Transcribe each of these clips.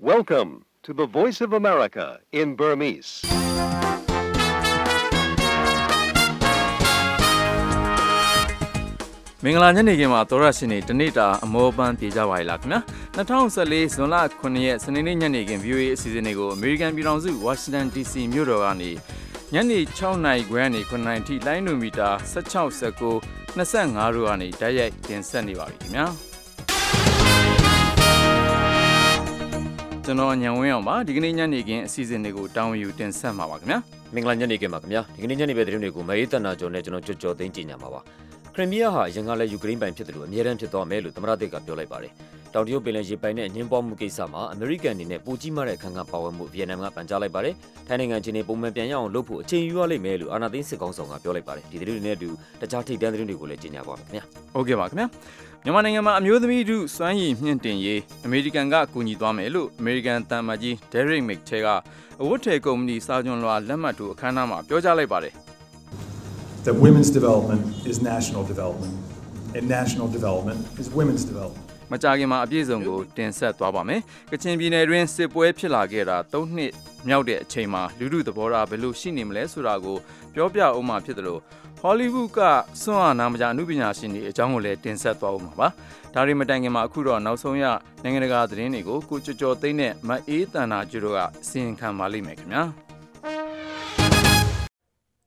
Welcome to the Voice of America in Burmese. ။မင်္ဂလာညနေခင်းမှာသောရရှင်တွေတနေ့တာအမောပန်းပြေကြပါရလားခင်ဗျာ2014ဇွန်လ9ရက်စနေနေ့ညနေခင်း VOA အစီအစဉ်လေးကိုအမေရိကန်ပြည်ထောင်စု Washington DC မြို့တော်ကနေညနေ6နာရီခွဲကနေ9နာရီထိလိုင်းနိုမီတာ16 19 25တို့ကနေတိုက်ရိုက်တင်ဆက်နေပါပြီခင်ဗျာ ကျွန်တော်ညံဝင်းအောင်ပါဒီကနေ့ညနေခင်းအစီအစဉ်လေးကိုတောင်းယူတင်ဆက်မှာပါခင်ဗျာမင်္ဂလာညနေခင်းပါခင်ဗျာဒီကနေ့ညနေပဲသတင်းတွေကိုမအေးတန်နာကျော်နဲ့ကျွန်တော်ကြော်ကြော်သိန်းကြင်ညာပါပါခရီးမီးယားဟာအရင်ကလည်းယူကရိန်းပိုင်ဖြစ်တယ်လို့အမြဲတမ်းဖြစ်သွားမယ်လို့သမ္မတသစ်ကပြောလိုက်ပါတယ်တောင်တရုတ်ပင်လယ်ရေပိုင်နဲ့အငင်းပွားမှုကိစ္စမှာအမေရိကန်အနေနဲ့ပိုကြီးမားတဲ့အခမ်းအနားပါဝင်မှုဗီယက်နမ်ကပန်ကြားလိုက်ပါတယ်ထိုင်းနိုင်ငံချင်းနေပုံမှန်ပြန်ရအောင်လုပ်ဖို့အချိန်ယူရလိမ့်မယ်လို့အာဏာသိမ်းစစ်ကောင်ဆောင်ကပြောလိုက်ပါတယ်ဒီသတင်းတွေနဲ့အတူတခြားထိပ်တန်းသတင်းတွေကိုလည်းကြီးညာပါမယ်ခင်ဗျာဟုတ်ကဲ့ပါခင်ဗျာ မြန်မာနိုင်ငံမှာအမျိုးသမီးတို့စွမ်းရည်မြင့်တင်ရေးအမေရိကန်ကကူညီသွားမယ်လို့အမေရိကန်တမ်မကြီး Derek McTe ကအဝတ်ထည်ကုမ္ပဏီစာချုပ်လွှာလက်မှတ်ထိုးအခမ်းအနားမှာပြောကြားလိုက်ပါတယ် that women's development is national development and national development is women's development မကြခင်မှာအပြည့်စုံကိုတင်ဆက်သွားပါမယ်။ကချင်ပြည်နယ်တွင်းစစ်ပွဲဖြစ်လာခဲ့တာ၃နှစ်မြောက်တဲ့အချိန်မှာလူလူသဘောထားဘယ်လိုရှိနေမလဲဆိုတာကိုပြောပြအောင်မှာဖြစ်တယ်လို့ ဟောလိဝုဒ်ကစွန့်အားနာမကြအမှုပညာရှင်တွေအကြောင်းကိုလည်းတင်ဆက်သွားဦးမှာပါ။ဒါရီမတိုင်ခင်မှာအခုတော့နောက်ဆုံးရနိုင်ငံတကာသတင်းတွေကိုကိုကျော်ကျော်သိန်းနဲ့မအေးတန်နာကျူတို့ကအစီရင်ခံပါလိမ့်မယ်ခင်ဗျာ။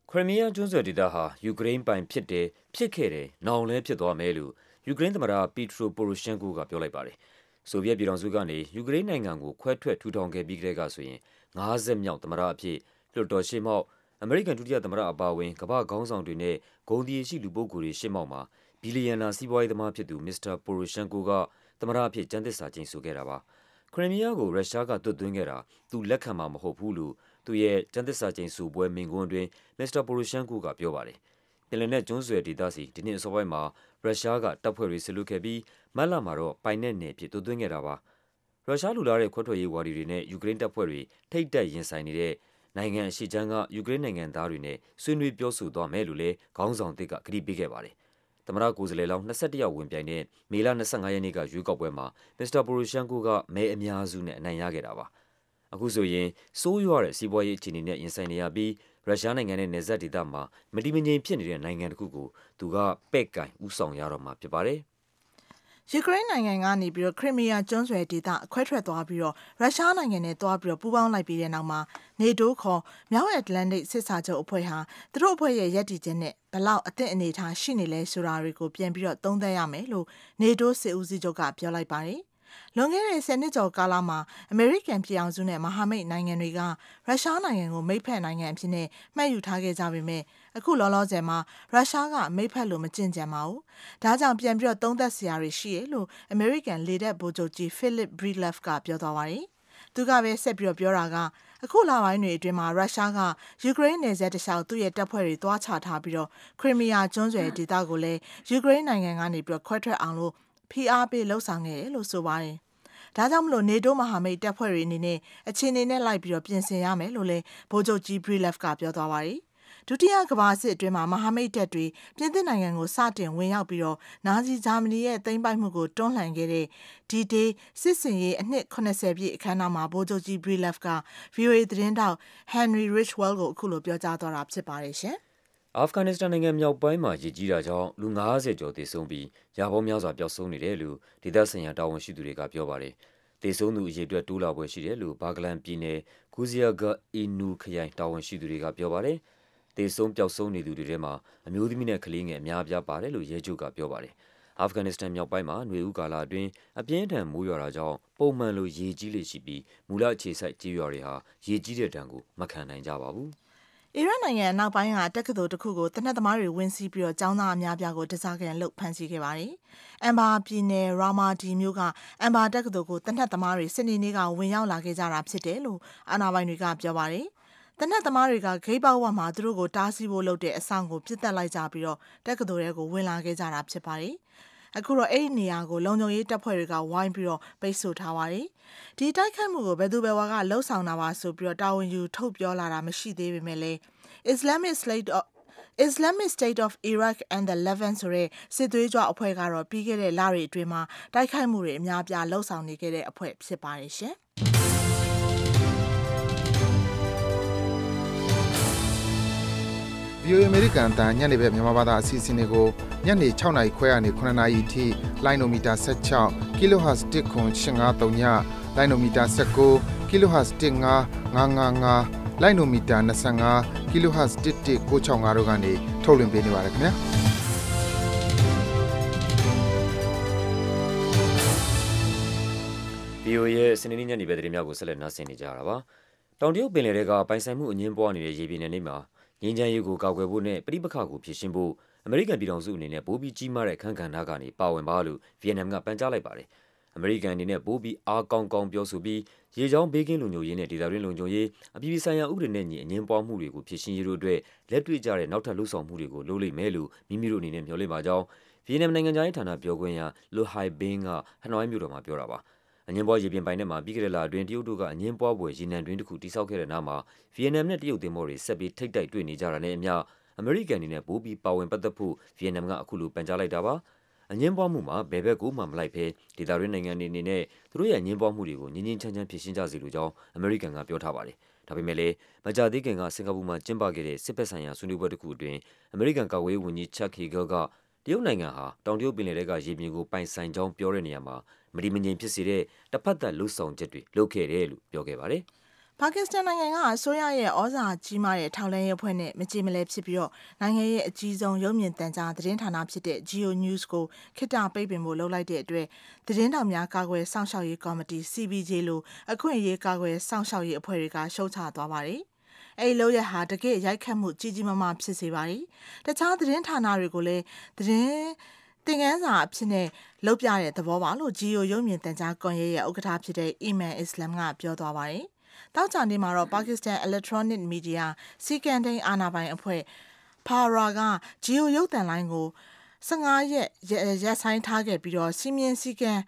ခရီးမီးယားကျွန်းဆွယ်ဒေသဟာယူကရိန်းပိုင်ဖြစ်တယ်ဖြစ်ခဲ့တယ်နောင်လည်းဖြစ်သွားမယ်လို့ယူကရိန်းသမ္မတပီထရိုပိုရိုရှန်ကိုကပြောလိုက်ပါတယ်။ဆိုဗီယက်ပြည်ထောင်စုကနေယူကရိန်းနိုင်ငံကိုခွဲထွက်ထူထောင်ခဲ့ပြီးကတည်းကဆိုရင်50မြောက်သမ္မတအဖြစ်လွှတ်တော်ရှေ့မှောက် အမေရိကန်ဒုတိယသမ္မတအပါအဝင်ကမ္ဘာခေါင်းဆောင်တွေနဲ့ဂုဏ်သရေရှိလူပုဂ္ဂိုလ်တွေရှေ့မှောက်မှာဘီလီယံနာစီးပွားရေးသမားဖြစ်သူမစ္စတာပိုရိုရှန်ကိုကသမ္မတအဖြစ်ကျမ်းသစ္စာကျိန်ဆိုခဲ့တာပါ။ခရီးမီးယားကိုရုရှားကတွတ်သွင်းခဲ့တာသူလက်ခံမှာမဟုတ်ဘူးလို့သူရဲ့ကျမ်းသစ္စာကျိန်ဆိုပွဲမိန့်ခွန်းအတွင်းမစ္စတာပိုရိုရှန်ကိုကပြောပါတယ်။ပင်လယ်နက်ကျွန်းဆွယ်ဒေသစီဒီနှစ်အစောပိုင်းမှာရုရှားကတပ်ဖွဲ့တွေဆလုခဲ့ပြီးမတ်လမှာတော့ပိုင်နက်နယ်ဖြစ်တွတ်သွင်းခဲ့တာပါ။ရုရှားလူလာတဲ့ခွဲထွက်ရေးဝါဒီတွေနဲ့ယူကရိန်းတပ်ဖွဲ့တွေထိတ်တက်ရင်ဆိုင်နေတဲ့ နိုင်ငံအရှိချမ်းကယူကရိန်းနိုင်ငံသားတွေနဲ့ဆွေးနွေးပြောဆိုသွားမယ်လို့လည်းခေါင်းဆောင်သစ်ကကတိပေးခဲ့ပါတယ်။သမ္မတကိုယ်စားလှယ်လောင်း22ယောက်ဝင်ပြိုင်တဲ့မေလ25ရက်နေ့ကရွေးကောက်ပွဲမှာမစ္စတာပိုရိုရှန်ကိုကမဲအများစုနဲ့အနိုင်ရခဲ့တာပါ။အခုဆိုရင်စိုးရွားတဲ့စီးပွားရေးအခြေအနေနဲ့ရင်ဆိုင်နေရပြီးရုရှားနိုင်ငံနဲ့နယ်စပ်ဒေသမှာမတည်မငြိမ်ဖြစ်နေတဲ့နိုင်ငံတစ်ခုကိုသူကပဲ့ကင်ဥဆောင်ရတော့မှာဖြစ်ပါတယ်။ ယူကရိန်းနိုင်ငံကနေပြီးတော့ခရီမီးယားကျွန်းဆွယ်ဒေသအခွဲထွက်သွားပြီးတော့ရုရှားနိုင်ငံနဲ့သွားပြီးတော့ပူးပေါင်းလိုက်ပြီးတဲ့နောက်မှာနေတိုးခေါ်မြောက်အတ္တလန်တိတ်စစ်စာချုပ်အဖွဲ့ဟာသူတို့အဖွဲ့ရဲ့ရည်တည်ချက်နဲ့ဘလောက်အသင့်အနေထားရှိနေလဲဆိုတာတွေကိုပြန်ပြီးတော့သုံးသပ်ရမယ်လို့နေတိုးစစ်ဦးစီးချုပ်ကပြောလိုက်ပါတယ် လွန်ခဲ့တဲ့10နှစ်ကျော်ကာလမှာအမေရိကန်ပြည်အောင်စုနဲ့မဟာမိတ်နိုင်ငံတွေကရုရှားနိုင်ငံကိုမိတ်ဖက်နိုင်ငံအဖြစ်နဲ့မှတ်ယူထားခဲ့ကြပေမဲ့အခုလောလောဆယ်မှာရုရှားကမိတ်ဖက်လို့မကျင့်ကြံပါဘူး။ဒါကြောင့်ပြန်ပြီးတော့သုံးသပ်စရာတွေရှိရလို့အမေရိကန်လေတပ်ဗိုလ်ချုပ်ကြီး Philip Breedlove ကပြောသွားပါတယ်။သူကပဲဆက်ပြီးတော့ပြောတာကအခုလပိုင်းတွေအတွင်းမှာရုရှားကယူကရိန်းနယ်စပ်တလျှောက်သူ့ရဲ့တပ်ဖွဲ့တွေတွားချထားပြီးတော့ခရီမီယာကျွန်းဆွယ်ဒေသကိုလည်းယူကရိန်းနိုင်ငံကနေပြီးတော့ခွဲထွက်အောင်လို့ ဖိအားပေးလှုံ့ဆော်ခဲ့တယ်လို့ဆိုပါတယ်။ဒါကြောင့်မလို့နေတိုးမဟာမိတ်တပ်ဖွဲ့တွေအနေနဲ့အချင်းနေနဲ့လိုက်ပြီးတော့ပြင်ဆင်ရမယ်လို့လည်းဗိုလ်ချုပ်ကြီး Brilef ကပြောသွားပါတယ်။ဒုတိယကမ္ဘာစစ်အတွင်းမှာမဟာမိတ်တပ်တွေပြင်သစ်နိုင်ငံကိုစတင်ဝင်ရောက်ပြီးတော့နာဇီဂျာမနီရဲ့သိမ်းပိုက်မှုကိုတွန်းလှန်ခဲ့တဲ့ဒီဒေးစစ်စင်ရေးအနှစ်80ပြည့်အခမ်းအနားမှာဗိုလ်ချုပ်ကြီး Brilef က VOA သတင်းတောက် Henry Richwell ကိုအခုလိုပြောကြားသွားတာဖြစ်ပါတယ်ရှင်။ အာဖဂန်နစ္စတန်နိုင်ငံမြောက်ပိုင်းမှာရေကြီးတာကြောင့် လူ90ကျော်သေဆုံးပြီး ရာပေါင်းများစွာ ပျောက်ဆုံးနေတယ်လို့ ဒေသဆိုင်ရာ တာဝန်ရှိသူတွေက ပြောပါတယ်။သေဆုံးသူအရေအတွက် တိုးလာပွဲရှိတယ်လို့ ဘာဂလန်ပြည်နယ်ကူဇီယာဂအီနူခရိုင် တာဝန်ရှိသူတွေက ပြောပါတယ်။သေဆုံး ပျောက်ဆုံးနေသူတွေထဲမှာ အမျိုးသမီးနဲ့ ကလေးငယ် အများအပြားပါတယ်လို့ ရဲချုပ်က ပြောပါတယ်။အာဖဂန်နစ္စတန်မြောက်ပိုင်းမှာຫນွေဦးကာလအတွင်း အပြင်းထန် မိုးရွာတာကြောင့် ပုံမှန်လို ရေကြီးလေရှိပြီး မူလအခြေစိုက်ကြေးရွာတွေဟာ ရေကြီးတဲ့ဒဏ်ကို မခံနိုင်ကြပါဘူး။ အီရတ်နိုင်ငံအနောက်ပိုင်းကတက္ကသိုလ်တစ်ခုကိုတနက်သမားတွေဝင်စီးပြီးတော့ကျောင်းသားအများပြားကိုတစားကန်လုတ်ဖမ်းဆီးခဲ့ပါတယ်။အမ်ဘာပြည်နယ်ရာမာဒီမြို့ကအမ်ဘာတက္ကသိုလ်ကိုတနက်သမားတွေစနေနေ့ကဝင်ရောက်လာခဲ့ကြတာဖြစ်တယ်လို့အာဏာပိုင်တွေကပြောပါတယ်။တနက်သမားတွေကဂိတ်ပေါဝမှာသူတို့ကိုတားဆီးဖို့လုပ်တဲ့အဆောင်ကိုပြစ်တက်လိုက်ကြပြီးတော့တက္ကသိုလ်ရဲကိုဝင်လာခဲ့ကြတာဖြစ်ပါတယ်။ အခုတော့အဲ့ဒီနေရာကိုလုံခြုံရေးတပ်ဖွဲ့တွေကဝိုင်းပြီးတော့ပိတ်ဆို့ထားပါတယ်။ဒီတိုက်ခိုက်မှုကိုဘယ်သူဘယ်ဝါကလှုပ်ဆောင်တာပါဆိုပြီးတော့တာဝန်ယူထုတ်ပြောလာတာမရှိသေးပေမဲ့လည်း Islamic State of Islamic State of Iraq and the Levant ဆိုတဲ့စစ်သွေးကြွအဖွဲ့ကတော့ပြီးခဲ့တဲ့လတွေအတွင်းမှာတိုက်ခိုက်မှုတွေအများပြားလှုပ်ဆောင်နေခဲ့တဲ့အဖွဲ့ဖြစ်ပါတယ်ရှင်။ VOA အမေရိကန်အတန်းညနေဘက်မြန်မာဘာသာအစီအစဉ်တွေကိုညနေ6နာရီခွဲကနေ9နာရီအထိလိုင်းနိုမီတာ16 kHz 1.8539ညလိုင်းနိုမီတာ19 kHz 15555လိုင်းနိုမီတာ25 kHz 11965တို့ကနေထုတ်လွှင့်ပေးနေပါတယ်ခင်ဗျာ VOA ရဲ့စနေနေ့ညနေပဲသတင်းများကိုဆက်လက်နားဆင်နေကြရတာပါ။တောင်တရုတ်ပင်လယ်ထဲကပိုင်ဆိုင်မှုအငင်းပွားနေတဲ့ရေပြင်နယ်နိမိတ်မှာ ငြိမ်းချမ်းရေးကိုကာကွယ်ဖို့နဲ့ပြည်ပခါကိုဖြေရှင်းဖို့အမေရိကန်ပြည်ထောင်စုအနေနဲ့ပိုပြီးကြီးမားတဲ့အခန်းကဏ္ဍကနေပါဝင်ပါလို့ဗီယက်နမ်ကပန်ကြားလိုက်ပါတယ်။အမေရိကန်အနေနဲ့ပိုပြီးအားကောင်းကောင်းပြောဆိုပြီးရေကြောင်းဘေးကင်းလုံခြုံရေးနဲ့ဒေသတွင်းလုံခြုံရေးအပြည်ပြည်ဆိုင်ရာဥပဒေနဲ့ညီအငင်းပွားမှုတွေကိုဖြေရှင်းရေးတို့အတွက်လက်တွေ့ကျတဲ့နောက်ထပ်လှုပ်ဆောင်မှုတွေကိုလုပ်လိမ့်မယ်လို့မိမိတို့အနေနဲ့မျှော်လင့်ပါကြောင်းဗီယက်နမ်နိုင်ငံသားရေးဌာနပြောခွင့်ရ Lo Hai Bing ကဟနွိုင်းမြို့တော်မှာပြောတာပါ။ အငင်းပွားရေပြင်ပိုင်နက်မှာပြီးခဲ့တဲ့လအတွင်းတရုတ်တို့ကအငင်းပွားပွဲရေနံတွင်းတစ်ခုတိစောက်ခဲ့တဲ့နောက်မှာဗီယက်နမ်နဲ့တရုတ်သင်္ဘောတွေဆက်ပြီးထိတ်တိုက်တွေ့နေကြတာနဲ့အမျှအမေရိကန်အနေနဲ့ပိုပြီးပါဝင်ပတ်သက်ဖို့ဗီယက်နမ်ကအခုလိုပန်ကြားလိုက်တာပါ။အငင်းပွားမှုမှာဘယ်ဘက်ကိုမှမလိုက်ဘဲဒေသတွင်းနိုင်ငံတွေအနေနဲ့သူတို့ရဲ့အငင်းပွားမှုတွေကိုငြင်းငြင်းချမ်းချမ်းဖြေရှင်းကြစီလိုကြောင်းအမေရိကန်ကပြောထားပါတယ်။ဒါပေမဲ့လည်းမကြာသေးခင်ကစင်ကာပူမှာကျင်းပခဲ့တဲ့စစ်ဘက်ဆိုင်ရာဆွေးနွေးပွဲတစ်ခုအတွင်းအမေရိကန်ကာကွယ်ရေးဝန်ကြီး Chuck Hagel က တရုတ်နိုင်ငံဟာတောင်တရုတ်ပင်လယ်ထဲကရေပြင်ကိုပိုင်ဆိုင်ကြောင်းပြောတဲ့နေရာမှာမဒီမငြိမ်ဖြစ်စေတဲ့တစ်ဖက်သက်လှုပ်ဆောင်ချက်တွေလုပ်ခဲ့တယ်လို့ပြောခဲ့ပါတယ်။ပါကစ္စတန်နိုင်ငံကအစိုးရရဲ့ဩဇာကြီးမားတဲ့ထောက်လှမ်းရေးအဖွဲ့နဲ့မကြေမလဲဖြစ်ပြီးတော့နိုင်ငံရဲ့အကြီးဆုံးရုပ်မြင်သံကြားသတင်းဌာနဖြစ်တဲ့ Geo News ကိုခေတ္တပိတ်ပင်ဖို့လုပ်လိုက်တဲ့အတွက်သတင်းတောင်များကာကွယ်စောင့်ရှောက်ရေးကော်မတီ CBJ လို့အခွင့်အရေးကာကွယ်စောင့်ရှောက်ရေးအဖွဲ့တွေကရှုတ်ချသွားပါတယ်။ အဲ့လိုရဟာတကယ့်ရိုက်ခတ်မှုကြီးကြီးမားမားဖြစ်စေပါတယ်။တခြားသတင်းဌာနတွေကိုလည်းသတင်းသင်ခန်းစာအဖြစ်နဲ့လုပ်ပြတဲ့သဘောပါလို့ Geo ရုပ်မြင်သံကြားကွန်ရက်ရဲ့ဥက္ကဋ္ဌဖြစ်တဲ့ Iman Islam ကပြောသွားပါတယ်။တောက်ကြနေမှာတော့ Pakistan Electronic Media စီကန်တိန်အာဏာပိုင်အဖွဲ့ PARA က Geo ရုပ်သံလိုင်းကို15ရက်ရက်ဆိုင်ထားခဲ့ပြီးတော့စီမင်းစီကန်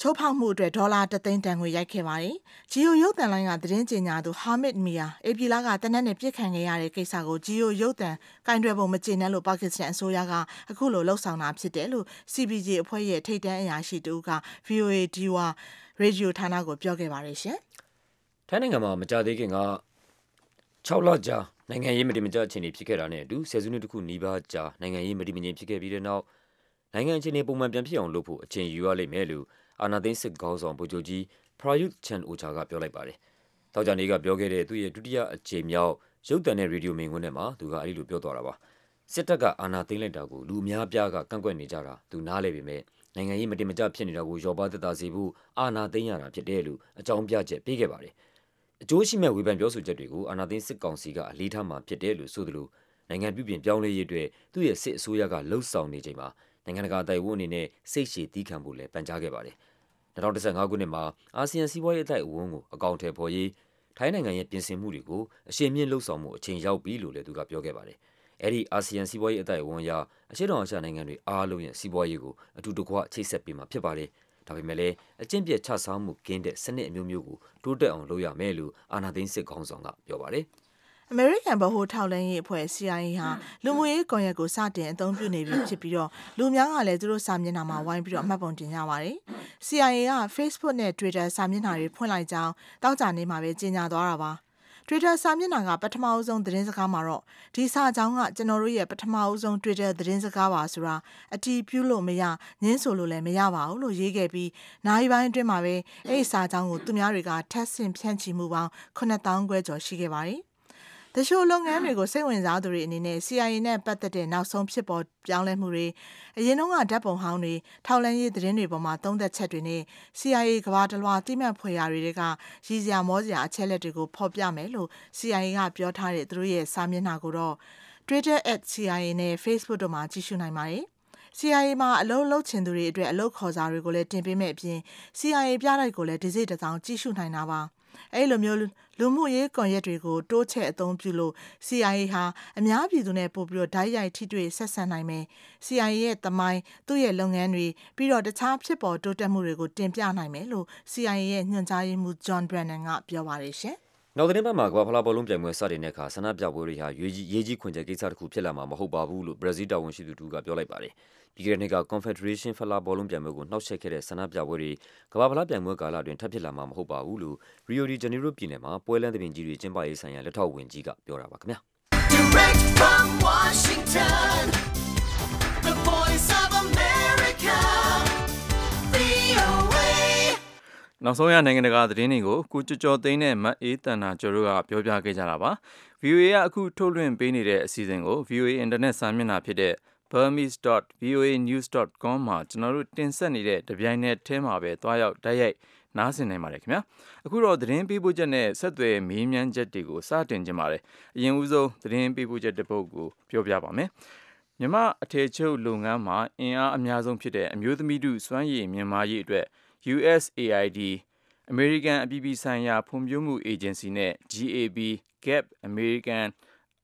ချိုးဖောက်မှုအတွက်ဒေါ်လာ3သိန်းတန်ငွေရိုက်ခဲ့ပါတယ်။ Geo ရုပ်သံလိုင်းကသတင်းကြေညာသူ Hamid Mia အေပီလာကတနက်နဲ့ပြစ်ခံခဲ့ရတဲ့ကိစ္စကို Geo ရုပ်သံကင်တွယ်ပုံမကျေနပ်လို့ပါကစ္စတန်အစိုးရကအခုလိုလှုပ်ဆောင်တာဖြစ်တယ်လို့ CBJ အဖွဲ့ရဲ့ထိပ်တန်းအရာရှိတူက VOA Diwa ရေဒီယိုဌာနကိုပြောခဲ့ပါတယ်ရှင်။ထိုင်းနိုင်ငံမှာမကြာသေးခင်က6လကြာနိုင်ငံရေးမတည်မကြအခြေအနေဖြစ်ခဲ့တာနဲ့အတူဆယ်စုနှစ်တစ်ခုနီးပါးကြာနိုင်ငံရေးမတည်မငြိမ်ဖြစ်ခဲ့ပြီးတဲ့နောက်နိုင်ငံအခြေအနေပုံမှန်ပြန်ဖြစ်အောင်လုပ်ဖို့အချိန်ယူရလိမ့်မယ်လို့ အာဏာသိမ်းစစ်ခေါင်းဆောင်ဗိုလ်ချုပ်ကြီး Prayut Chan-o-cha က ပြောလိုက်ပါတယ်။သောကြာနေ့ကပြောခဲ့တဲ့ သူ့ရဲ့ ဒုတိယအကြိမ်မြောက် ရုပ်သံနဲ့ ရေဒီယိုမိန့်ခွန်းထဲမှာ သူက အဲဒီလိုပြောသွားတာပါ။စစ်တပ်က အာဏာသိမ်းလိုက်တာကို လူအများပြားက ကန့်ကွက်နေကြတာ သူနားလည်ပေမဲ့နိုင်ငံရေး မတည်မကြဖြစ်နေတာကို လျော့ပါးသက်သာစေဖို့ အာဏာသိမ်းရတာဖြစ်တယ်လို့ အကြောင်းပြချက်ပေးခဲ့ပါတယ်။အကျိုးရှိမဲ့ဝေဖန်ပြောဆိုချက်တွေကို အာဏာသိမ်းစစ်ကောင်စီက အလေးထားမှာဖြစ်တယ်လို့ဆိုသလို နိုင်ငံပြုပြင်ပြောင်းလဲရေးအတွက် သူ့ရဲ့စစ်အစိုးရကလှုံ့ဆော်နေချိန်မှာ နိုင်ငံတကာတိုင်ဝန်းအနေနဲ့ စိတ်ရှည်သီးခံဖို့လည်း ပန်ကြားခဲ့ပါတယ်။ 2015ခုနှစ်မှာအာဆီယံစီးပွားရေးအတိုက်အဝန်းကိုအကောင့်ထဲပေါ်ရေးထိုင်းနိုင်ငံရဲ့ပြင်ဆင်မှုတွေကိုအရှိန်မြင့်လှုံ့ဆော်မှုအချိန်ရောက်ပြီလို့လည်းသူကပြောခဲ့ပါတယ်။အဲဒီအာဆီယံစီးပွားရေးအတိုက်အဝန်းအရအရှေ့တောင်အာရှနိုင်ငံတွေအားလုံးရဲ့စီးပွားရေးကိုအတူတကွချိတ်ဆက်ပေးမှာဖြစ်ပါတယ်။ဒါပေမဲ့လည်းအကျင့်ပြတ်ချစားမှုကင်းတဲ့စနစ်အမျိုးမျိုးကိုတိုးတက်အောင်လုပ်ရမယ်လို့အာဏာသိမ်းစစ်ခေါင်းဆောင်ကပြောပါတယ်။ အမေရိကန်ဗဟိုထောက်လှမ်းရေးအဖွဲ့ CIA ဟာလူမှုရေးကွန်ရက်ကိုစတင်အသုံးပြုနေပြီဖြစ်ပြီးတော့လူများကလည်းသူတို့စာမျက်နှာမှာဝိုင်းပြီးတော့မှတ်ပုံတင်ကြပါတယ်။ CIA က Facebook နဲ့ Twitter စာမျက်နှာတွေဖွင့်လိုက်ကြောင်းတောက်ကြနေမှာပဲကြေညာသွားတာပါ။ Twitter စာမျက်နှာကပထမအဆုံးသတင်းစကားမှာတော့ဒီစာကြောင်းကကျွန်တော်တို့ရဲ့ပထမအဆုံး Twitter သတင်းစကားပါဆိုတာအတီးပြုလို့မရငင်းဆိုလို့လည်းမရပါဘူးလို့ရေးခဲ့ပြီးနိုင်ပိုင်းအတွင်းမှာပဲအဲ့ဒီစာကြောင်းကိုသူများတွေကထပ်ဆင့်ဖြန့်ချီမှုပေါင်း9000ခွဲကျော်ရှိခဲ့ပါတယ်။ တချို့လုပ်ငန်းတွေကိုစိတ်ဝင်စားသူတွေအနေနဲ့ CIA နဲ့ပတ်သက်တဲ့နောက်ဆုံးဖြစ်ပေါ်ပြောင်းလဲမှုတွေအရင်တုန်းကဓာတ်ပုံဟောင်းတွေထောက်လန်းရေးသတင်းတွေပေါ်မှာသုံးသက်ချက်တွေနဲ့ CIA ကဘာတလွှာတိမှတ်ဖွယ်ရာတွေကရည်စရာမောစရာအချက်လက်တွေကိုဖော်ပြမယ်လို့ CIA ကပြောထားတဲ့သူတို့ရဲ့စာမျက်နှာကိုတော့ Twitter @CIA နဲ့ Facebook တို့မှာကြည့်ရှုနိုင်ပါတယ်။ CIA မှာအလုပ်လုပ်ချင်သူတွေအတွက်အလုပ်ခေါ်စာတွေကိုလည်းတင်ပေးမဲ့အပြင် CIA ပြတိုက်ကိုလည်းဒီစိတ်တစောင်းကြည့်ရှုနိုင်တာပါ။ အဲ့လိုမျိုးလူမှုရေးကွန်ရက်တွေကိုတိုးချဲ့အသုံးပြုလို့ CIA ဟာအများပြည်သူနဲ့ပို့ပြီးတော့ဓာတ်ရိုက်ထိတွေ့ဆက်ဆံနိုင်မယ်။ CIA ရဲ့တမိုင်းသူ့ရဲ့လုပ်ငန်းတွေပြီးတော့တခြားဖြစ်ပေါ်တိုးတက်မှုတွေကိုတင်ပြနိုင်မယ်လို့ CIA ရဲ့ညွှန်ကြားရေးမှူး John Brennan ကပြောပါတယ်ရှင်။နောက်သတင်းပတ်မှာကမ္ဘာဖလားဘောလုံးပြိုင်ပွဲစတင်တဲ့အခါဆန္ဒပြပွဲတွေဟာရေးကြီးရေးကြီးခွင်ကျယ်ကိစ္စတစ်ခုဖြစ်လာမှာမဟုတ်ပါဘူးလို့ဘရာဇီးတာဝန်ရှိသူတူကပြောလိုက်ပါတယ်။ ပြီးခဲ့တဲ့နှစ်က Confederation ဖလားဘောလုံးပြိုင်ပွဲကိုနှောက်ယှက်ခဲ့တဲ့ဆန္ဒပြပွဲတွေကမ္ဘာဖလားပြိုင်ပွဲကာလအတွင်းထပ်ဖြစ်လာမှာမဟုတ်ပါဘူးလို့ Rio de Janeiro ပြည်နယ်မှာပွဲလမ်းသဘင်ကြီးတွေကျင်းပရေးဆိုင်ရာလက်ထောက်ဝန်ကြီးကပြောတာပါခင်ဗျာ။ Direct from Washington, the voice of America, VOA. နောက်ဆုံးရနိုင်ငံတကာသတင်းတွေကိုကိုကျော်ကျော်သိန်းနဲ့မတ်အေးတန်နာကျော်တို့ကပြောပြခဲ့ကြတာပါ VOA ကအခုထုတ်လွှင့်ပေးနေတဲ့အစီအစဉ်ကို VOA အင်တာနက်စာမျက်နှာဖြစ်တဲ့ burmese.voanews.com မှာကျွန်တော်တို့တင်ဆက်နေတဲ့တပြိုင်နက်တည်းမှာပဲတွားရောက်တိုက်ရိုက်နားဆင်နိုင်ပါတယ်ခင်ဗျာအခုတော့သတင်းပေးပို့ချက်နဲ့ဆက်သွယ်မေးမြန်းချက်တွေကိုစတင်ကြပါတယ်အရင်ဦးဆုံးသတင်းပေးပို့ချက်တစ်ပုဒ်ကိုပြောပြပါမယ်မြမအထည်ချုပ်လုပ်ငန်းမှာအင်အားအများဆုံးဖြစ်တဲ့အမျိုးသမီးတို့စွမ်းရည်မြင့်မားရေးအတွက် USAID American အပြည်ပြည်ဆိုင်ရာဖွံ့ဖြိုးမှုအေဂျင်စီနဲ့ GAB Gap American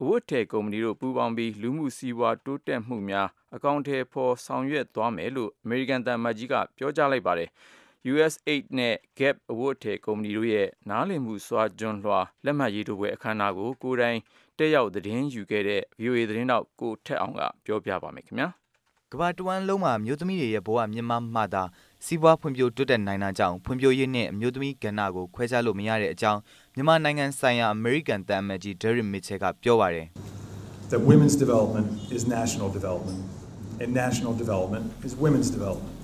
အဝတ်ထည်ကုမ္ပဏီတို့ပူးပေါင်းပြီး လူမှုစီးပွားတိုးတက်မှုများ အကောင့်ထဲပေါ်ဆောင်ရွက်သွားမယ်လို့ American တမ္မတ်ကြီးက ပြောကြားလိုက်ပါတယ်။ US8 နဲ့ Gap အဝတ်ထည်ကုမ္ပဏီတို့ရဲ့ နားလည်မှုစွာကျွန်းလွှာ လက်မှတ်ရေးထိုးပွဲ အခမ်းအနားကို ကိုယ်တိုင်တက်ရောက် သတင်းယူခဲ့တဲ့ VOA သတင်းတောက် ကိုထက်အောင်က ပြောပြပါမယ်ခင်ဗျာ။ကမ္ဘာတဝန်းလုံးမှာမျိုးသမီးတွေရဲ့ဘဝ မြင့်မားမှသာ စီးပွားဖွံ့ဖြိုးတိုးတက်နိုင်တာကြောင့်ဖွံ့ဖြိုးရေးနဲ့အမျိုးသမီးကဏ္ဍကိုခွဲခြားလို့မရတဲ့အကြောင်းမြန်မာနိုင်ငံဆိုင်ရာအမေရိကန်တန်အမတ်ကြီး Derek Mitchell ကပြောပါတယ် That women's development is national development, and national development is women's development.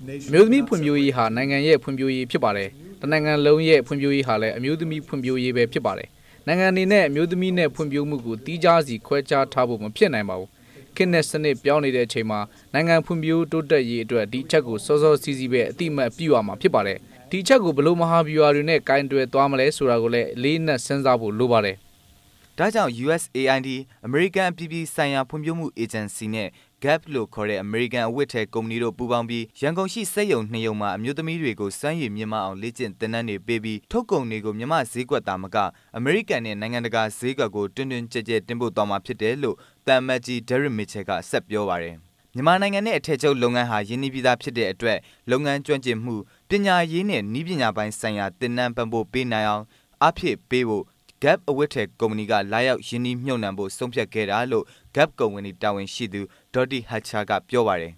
A nation အမျိုးသမီး cannot ဖွံ့ဖြိုးရေးဟာနိုင်ငံရဲ့ဖွံ့ဖြိုးရေးဖြစ်ပါတယ်။တနိုင်ငံလုံးရဲ့ဖွံ့ဖြိုးရေးဟာလည်းအမျိုးသမီးဖွံ့ဖြိုးရေးပဲဖြစ်ပါတယ်။နိုင်ငံအနေနဲ့အမျိုးသမီးနဲ့ဖွံ့ဖြိုးမှုကိုတီးခြားစီခွဲခြားထားဖို့မဖြစ်နိုင်ပါဘူး။ ခေတ်နဲ့စနစ်ပြောင်းနေတဲ့အချိန်မှာနိုင်ငံဖွံ့ဖြိုးတိုးတက်ရေးအတွက်ဒီအချက်ကိုစောစောစီးစီးပဲအတိအမှတ်ပြုရမှာဖြစ်ပါတယ်။ဒီအချက်ကိုဘယ်လို့မဟာဗျူဟာတွေနဲ့ကင်တွယ်သွားမလဲဆိုတာကိုလည်းအလေးနက်စဉ်းစားဖို့လိုပါတယ်။ဒါကြောင့် USAID အမေရိကန်အပြည်ပြည်ဆိုင်ရာဖွံ့ဖြိုးမှုအေဂျင်စီနဲ့ GAP လို့ခေါ်တဲ့အမေရိကန်အဝတ်ထည်ကုမ္ပဏီတို့ပူးပေါင်းပြီးရန်ကုန်ရှိစက်ရုံနှစ်ရုံမှာအမျိုးသမီးတွေကိုစွမ်းရည်မြင့်မားအောင်လေ့ကျင့်သင်တန်းတွေပေးပြီးထုတ်ကုန်တွေကိုမြမဈေးကွက်သားမကအမေရိကန်နဲ့နိုင်ငံတကာဈေးကွက်ကိုတွင်တွင်ကျဲကျဲတင်ပို့သွားမှာဖြစ်တယ်လို့တန်မတ်ကြီး Derek Mitchell ကဆက်ပြောပါတယ်မြန်မာနိုင်ငံနဲ့အထည်ချုပ်လုပ်ငန်းဟာယင်းနှီးပြီးသားဖြစ်တဲ့အတွက်လုပ်ငန်းကျွမ်းကျင်မှုပညာရေးနဲ့နည်းပညာပိုင်းဆိုင်ရာသင်တန်းပံ့ပိုးပေးနိုင်အောင်အားဖြည့်ပေးဖို့ Gap အဝတ်ထည်ကုမ္ပဏီကလာရောက်ယင်းနှီးမြှုပ်နှံဖို့ဆုံးဖြတ်ခဲ့တာလို့ Gap ကုမ္ပဏီတာဝန်ရှိသူ Dottie Hatcher ကပြောပါတယ်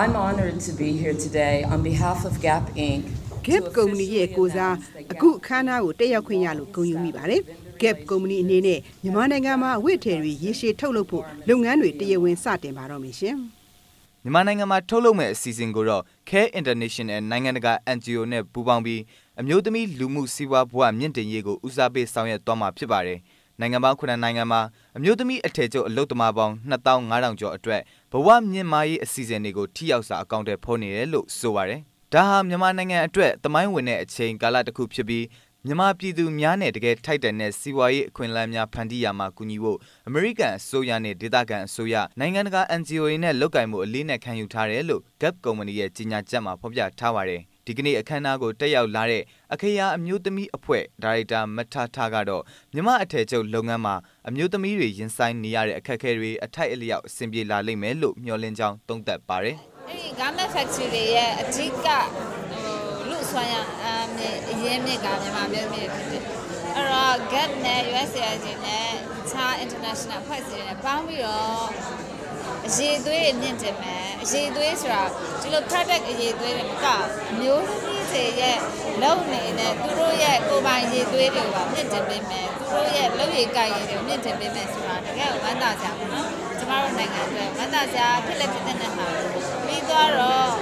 I'm honored to be here today on behalf of Gap Inc. Gap ကုမ္ပဏီရဲ့ကိုစားအခုအခမ်းအနားကိုတက်ရောက်ခွင့်ရလို့ဂုဏ်ယူမိပါတယ်။ Gap ကုမ္ပဏီအနေနဲ့မြန်မာနိုင်ငံမှာအဝတ်အထည်တွေရေရှည်ထုတ်လုပ်ဖို့လုပ်ငန်းတွေတရားဝင်စတင်ပါတော့မယ်ရှင်။မြန်မာနိုင်ငံမှာထုတ်လုပ်မဲ့အစီအစဉ်ကိုတော့ Care International နိုင်ငံတကာ NGO နဲ့ပူးပေါင်းပြီးအမျိုးသမီးလူမှုစီးပွားဘဝမြင့်တင်ရေးကိုဦးစားပေးဆောင်ရွက်သွားမှာဖြစ်ပါတယ်။နိုင်ငံပေါင်း9နိုင်ငံမှာ အမျိုးသမီးအထည်ချုပ်အလုပ်သမားပေါင်း2500ကျော်အတွက်ဘဝမြင့်မားရေးအစီအစဉ်တွေကိုထိရောက်စွာအကောင့်တွေဖော်နေတယ်လို့ဆိုပါတယ်။ဒါဟာမြန်မာနိုင်ငံအတွက်သမိုင်းဝင်တဲ့အချိန်ကာလတစ်ခုဖြစ်ပြီးမြန်မာပြည်သူများနဲ့တကယ်ထိုက်တန်တဲ့စီးပွားရေးအခွင့်အလမ်းများဖန်တီးရမှာကူညီဖို့အမေရိကန်အစိုးရနဲ့ဒေသခံအစိုးရနိုင်ငံတကာ NGO တွေနဲ့လုပ်ကိုင်မှုအလေးနဲ့ခံယူထားတယ်လို့ Gap ကုမ္ပဏီရဲ့ကြီးညာချက်မှာဖော်ပြထားပါတယ်။ ဒီကနေ့အခမ်းအနားကိုတက်ရောက်လာတဲ့အခရာအမျိုးသမီးအဖွဲ့ဒါရိုက်တာမထထကတော့မြမအထည်ချုပ်လုပ်ငန်းမှာအမျိုးသမီးတွေရင်ဆိုင်နေရတဲ့အခက်အခဲတွေအထိုက်အလျောက်အဆင်ပြေလာလိမ့်မယ်လို့မျှော်လင့်ကြောင်းသုံးသပ်ပါတယ်။အဲ့ဒီ garment factory တွေရဲ့အဓိကဟိုလူဆွမ်းရအမြင့်အရင်မြင့်ကမြန်မာမျိုးမျိုးဖြစ်တယ်အဲ့တော့ GAP နဲ့ USAID နဲ့တခြား international အဖွဲ့အစည်းတွေနဲ့ပေါင်းပြီးတော့ အရေးသွေးမြင့်တင်မယ်အရေးသွေးဆိုတာဒီလို product အရေးသွေးတွေမကမျိုးသမီးတွေရဲ့လုံနေတဲ့သူတို့ရဲ့ကိုယ်ပိုင်အရေးသွေးတွေကိုပါမြင့်တင်ပေးမယ်သူတို့ရဲ့လုံရည်ကိုင်ရည်တွေကိုမြင့်တင်ပေးမယ်ဆိုတာတကယ်ကိုဝမ်းသာကြပါတော့ကျမတို့နိုင်ငံအတွက်ဝမ်းသာကြဖြစ်လက်ဖြစ်တဲ့ဟာပြီးသွားတော့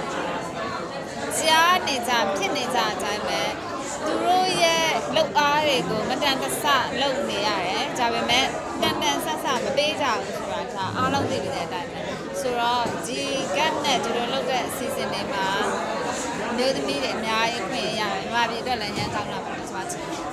ကြားနေကြဖြစ်နေကြအတိုင်းပဲသူတို့ရဲ့လောက်အားတွေကိုမတန်တဆလုပ်နေရတယ်ဒါပေမဲ့တ န်တန်ဆဆမပေးကြဘူးဆိုတာဒါအားလုံးသိနေတဲ့အတိုင်းပဲဆိုတော့ဒီ gap နဲ့ဒီလိုလုပ်တဲ့အစီအစဉ်တွေမှာမျိုးသမီးတွေအများကြီးခွင့်ရတယ်မြန်မာပြည်အတွက်လည်းရန်ကောင်းတာပါလို့ဆိုချင်တယ်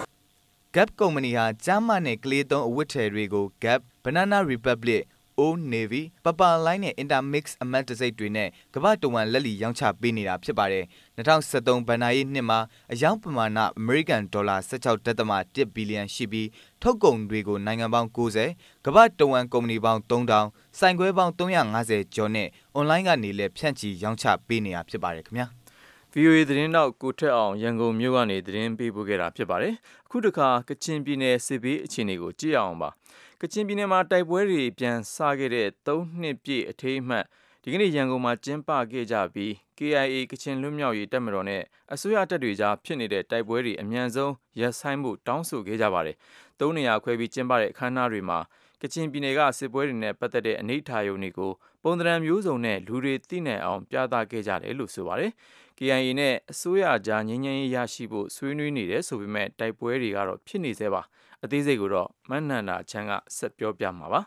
Gap ကုမ္ပဏီဟာကျမ်းမာနဲ့ကလေးသုံးအဝတ်ထည်တွေကို Gap, Banana Republic, Old Navy, Papa Line နဲ့ Intermix အမတ်တစိတ်တွေနဲ့ကမ္ဘာတဝန်းလက်လီရောင်းချပေးနေတာဖြစ်ပါတယ်။2023ဘဏ္ဍာရေးနှစ်မှာအယောင်ပမာဏအမေရိကန်ဒေါ်လာ16.1ဘီလီယံရှိပြီးထုတ်ကုန်တွေကိုနိုင်ငံပေါင်း90ကမ္ဘာတဝန်းကုမ္ပဏီပေါင်း3000စိုင်ခွဲပေါင်း350ကျော်နဲ့ online ကနေလည်းဖြန့်ချီရောင်းချပေးနေတာဖြစ်ပါတယ်ခင်ဗျာ။ VOA သတင်းတော့ကိုထက်အောင်ရန်ကုန်မြို့ကနေသတင်းပေးပို့ခဲ့တာဖြစ်ပါတယ်။အခုတခါကချင်ပြည်နယ်စစ်ဘေးအခြေအနေကိုကြည့်အောင်ပါ။ ကချင်ပြည်နယ်မှာတိုက်ပွဲတွေပြန်ဆခဲ့တဲ့3နှစ်ပြည့်အထိမ်းအမှတ်ဒီကနေ့ရန်ကုန်မှာကျင်းပခဲ့ကြပြီး KIA ကချင်လွတ်မြောက်ရေးတပ်မတော်နဲ့အစိုးရတပ်တွေကြားဖြစ်နေတဲ့တိုက်ပွဲတွေအမြန်ဆုံးရပ်ဆိုင်းဖို့တောင်းဆိုခဲ့ကြပါတယ်သုံးနေရာခွဲပြီးကျင်းပတဲ့အခမ်းအနားတွေမှာကချင်ပြည်နယ်ကစစ်ပွဲတွေနဲ့ပတ်သက်တဲ့အနေထားယုံတွေကိုပုံသဏ္ဍာန်မျိုးစုံနဲ့လူတွေသိနိုင်အောင်ပြသခဲ့ကြတယ်လို့ဆိုပါတယ်။ KIA နဲ့အစိုးရကြားငြိမ်းချမ်းရေးရရှိဖို့ဆွေးနွေးနေတယ်ဆိုပေမဲ့တိုက်ပွဲတွေကတော့ဖြစ်နေသေးပါ အသေးစိတ်ကိုတော့မနှန္တာချမ်းကဆက်ပြောပြမှာပါ